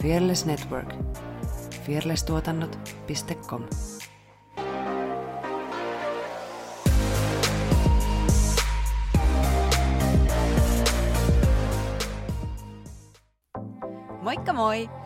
Fearless Network. fearlesstuotannot.com Moikka moi!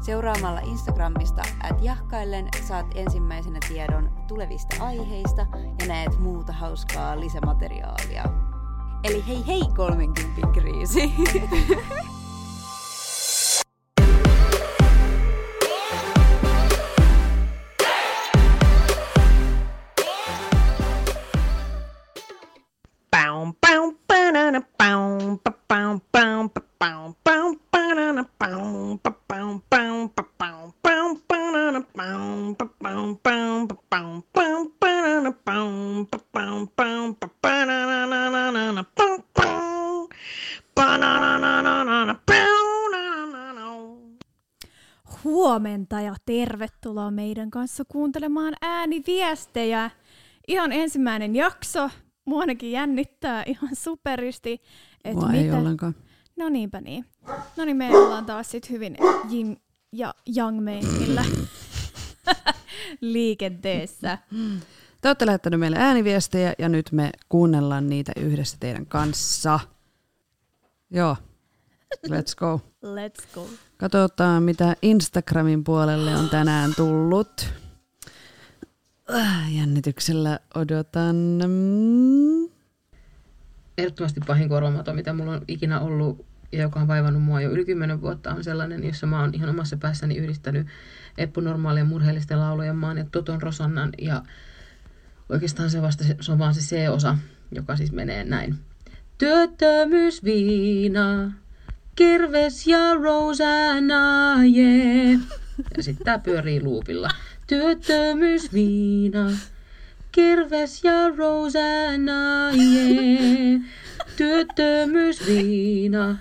Seuraamalla Instagramista at jahkaillen saat ensimmäisenä tiedon tulevista aiheista ja näet muuta hauskaa lisämateriaalia. Eli hei hei 30 kriisi! Bow, bow, banana, bow, bow, ba, bow, bow, banana, bow, Huomenta ja tervetuloa meidän kanssa kuuntelemaan ääniviestejä. Ihan ensimmäinen jakso. Mua ainakin jännittää ihan superisti. Et Mua ei ollenkaan. No niinpä niin. No niin, me ollaan taas sit hyvin jing ja yang meinillä liikenteessä. Te olette lähettänyt meille ääniviestejä ja nyt me kuunnellaan niitä yhdessä teidän kanssa. Joo, let's go. Let's go. Katsotaan, mitä Instagramin puolelle on tänään tullut. Äh, Jännityksellä odotan. Ehdottomasti pahin korvamato, mitä mulla on ikinä ollut ja joka on vaivannut mua jo yli 10 vuotta, on sellainen, jossa mä oon ihan omassa päässäni yhdistänyt Eppu Normaalien murheellisten laulujen maan ja Toton Rosannan ja oikeastaan se, vasta, se on vaan se C-osa, joka siis menee näin. Työttömyysviina, kirves ja Rosanna, yeah. Ja sitten tää pyörii luupilla. Työttömyysviina, kirves ja Rosanna, yeah. Työttömyysviina,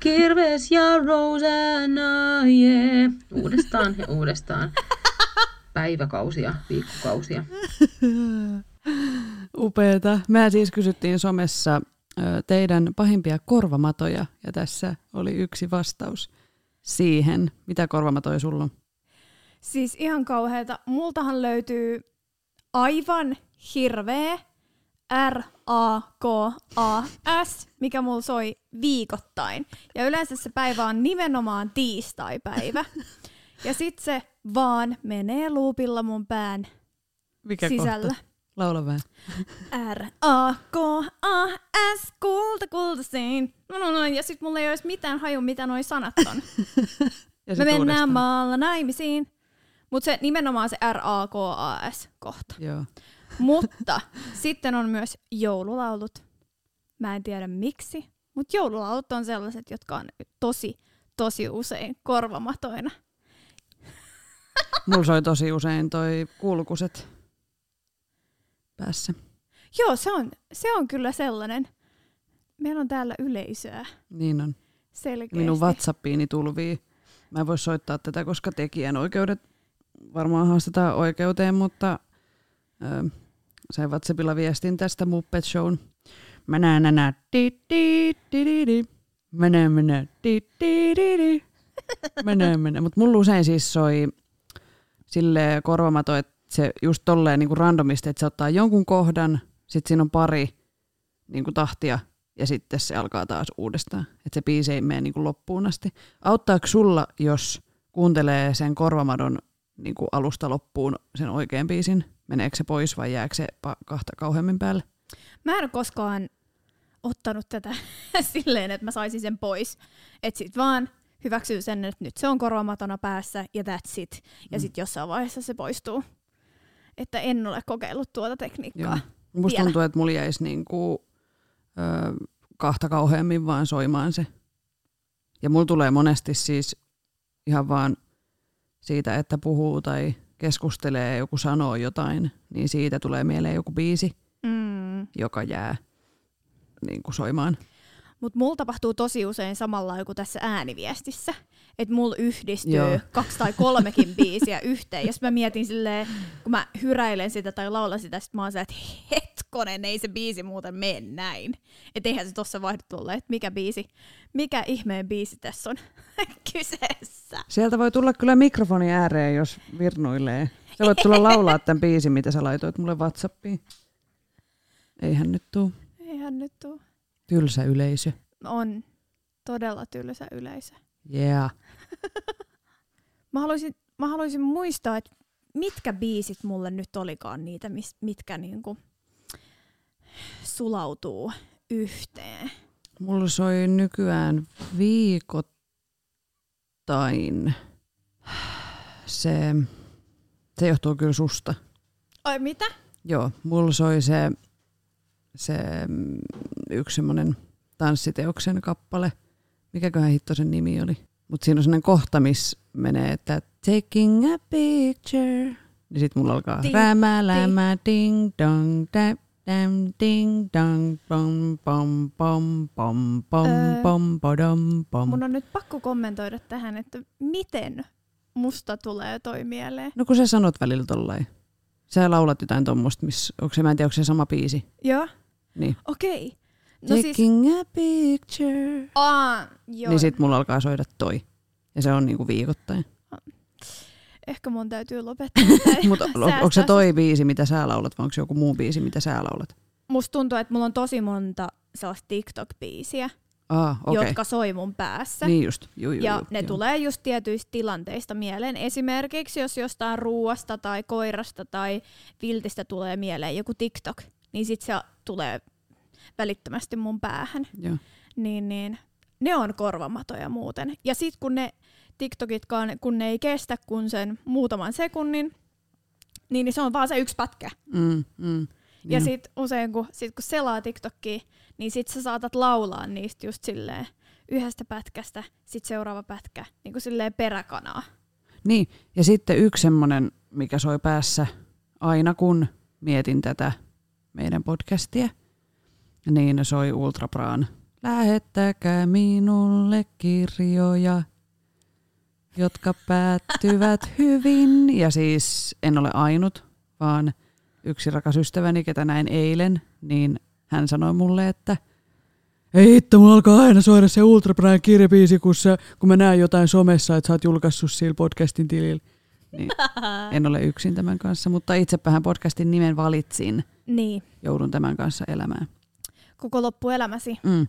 kirves ja Rosanna, yeah. Uudestaan ja uudestaan. Päiväkausia, viikkokausia. Upeeta. Mä siis kysyttiin somessa teidän pahimpia korvamatoja ja tässä oli yksi vastaus siihen. Mitä korvamatoja sulla on? Siis ihan kauheeta. Multahan löytyy aivan hirveä R-A-K-A-S, mikä mulla soi viikoittain. Ja yleensä se päivä on nimenomaan tiistai-päivä. Ja sit se vaan menee luupilla mun pään Mikä sisällä. kohta? Laula vähän. R-A-K-A-S, kulta kultasiin. No, no, no. Ja sit mulla ei olisi mitään haju, mitä noi sanat on. Ja Me mennään uudestaan. maalla naimisiin. Mutta se nimenomaan se R-A-K-A-S kohta. Joo. Mutta sitten on myös joululaulut. Mä en tiedä miksi, mutta joululaulut on sellaiset, jotka on tosi, tosi usein korvamatoina. Mulla soi tosi usein toi kulkuset päässä. Joo, se on, se on kyllä sellainen. Meillä on täällä yleisöä Niin on. selkeästi. Minun WhatsAppiini tulvii. Mä en voi soittaa tätä, koska tekijän oikeudet varmaan haastetaan oikeuteen, mutta ö, sain WhatsAppilla viestin tästä Muppet Shown. Mä näen nänä, di, di, di, di, di. Mä näen, mä näen, di, di, di, di. Mä näen, mä näen. Mut mulla usein siis soi sille korvamato, että se just tolleen niin kuin randomisti, että se ottaa jonkun kohdan, sitten siinä on pari niin kuin tahtia ja sitten se alkaa taas uudestaan. Että se biisi ei mene niin kuin loppuun asti. Auttaako sulla, jos kuuntelee sen korvamadon niin kuin alusta loppuun sen oikean biisin? Meneekö se pois vai jääkö se kahta kauheammin päälle? Mä en koskaan ottanut tätä silleen, että mä saisin sen pois. Että sit vaan hyväksyy sen, että nyt se on korvamatona päässä ja that's it. Ja Mm. sit jossain vaiheessa se poistuu. Että en ole kokeillut tuota tekniikkaa. Joo. Musta Vielä. tuntuu, että mulla jäisi niin kuin, ö, kahta kauheammin vaan soimaan se. Ja mulla tulee monesti siis ihan vaan siitä, että puhuu tai keskustelee, joku sanoo jotain, niin siitä tulee mieleen joku biisi, Mm. joka jää niin kuin soimaan. Mutta mulla tapahtuu tosi usein samalla kuin tässä ääniviestissä. Että mulla yhdistyy Joo. Joo. kaksi tai kolmekin biisiä yhteen. Jos mä mietin silleen, kun mä hyräilen sitä tai laulan sitä, sit mä oon se, että hetkonen, ei se biisi muuten mene näin. Että eihän se tossa vaihdu tuolle, että mikä biisi, mikä ihmeen biisi tässä on kyseessä. Sieltä voi tulla kyllä mikrofoni ääreen, jos virnuilee. Sä voit tulla laulaa tämän biisin, mitä sä laitoit mulle Whatsappiin. Eihän nyt tuu. Eihän nyt tuu. Tylsä yleisö. On todella tylsä yleisö. Yeah. Mä haluaisin, mä haluaisin muistaa, että mitkä biisit mulle nyt olikaan niitä, mis, mitkä niinku sulautuu yhteen. Mulla soi nykyään viikoittain. Se, se johtuu kyllä susta. Ai mitä? Joo, mulla soi se, se yksi semmonen tanssiteoksen kappale. Mikäköhän hitto sen nimi oli? Mutta siinä on sellainen kohta, missä menee, että taking a picture. Niin sit mulla alkaa Ding, rämä, lämä, ding, dong, dam, dam, ding, dong, pom, pom, pom, pom, pom, Öö, pom, podom, pom. Mun on nyt pakko kommentoida tähän, että miten musta tulee toi mieleen. No kun sä sanot välillä tollain. Sä laulat jotain tommosta, missä, onko se, mä en tiedä, onko se sama biisi. Joo, Niin. okei. No siis, Taking a picture. aa, joo. Niin sit mulla alkaa soida toi. Ja se on niinku viikoittain. Ehkä mun täytyy lopettaa Mutta onko se toi biisi, mitä sä laulat, vai onko se joku muu biisi, mitä sä laulat? Musta tuntuu, että mulla on tosi monta sellaista TikTok-biisiä, okei. okay. jotka soi mun päässä. Niin just, juu, juu, ja juu, ne joo. tulee just tietyistä tilanteista mieleen. Esimerkiksi jos jostain ruuasta tai koirasta tai viltistä tulee mieleen joku TikTok, niin sit se tulee välittömästi mun päähän. Joo. Niin, niin ne on korvamatoja muuten. Ja sit kun ne TikTokitkaan, kun ne ei kestä kun sen muutaman sekunnin, niin, niin se on vaan se yksi pätkä. Mm, mm, Ja joo. sit usein kun, sit kun selaa TikTokia, niin sit sä saatat laulaa niistä just silleen yhdestä pätkästä, sit seuraava pätkä, niin kuin silleen peräkanaa. Niin, ja sitten yksi semmonen, mikä soi päässä aina kun mietin tätä meidän podcastia, niin soi Ultrapraan. Lähettäkää minulle kirjoja, jotka päättyvät hyvin. Ja siis en ole ainut, vaan yksi rakas ystäväni, ketä näin eilen, niin hän sanoi mulle, että ei hitto, mulla alkaa aina soida se Ultrapraan kirjabiisi, kun, sä, kun mä näen jotain somessa, että sä oot julkaissut sillä podcastin tilillä. Niin, en ole yksin tämän kanssa, mutta itsepähän podcastin nimen valitsin. Niin, Joudun tämän kanssa elämään. Koko loppuelämäsi. Mm.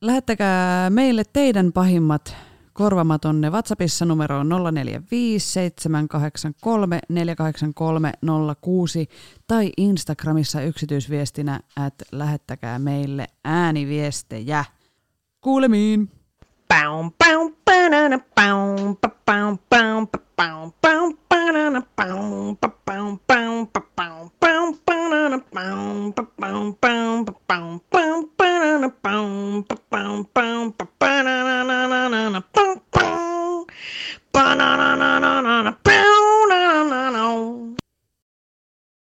Lähettäkää meille teidän pahimmat korvamatonne WhatsAppissa numeroon 045 783 483 06 tai Instagramissa yksityisviestinä, että lähettäkää meille ääniviestejä. Kuulemiin! Bow, bow, banana, bow, bow, ba, bow, bow, banana, bow, ba, bow,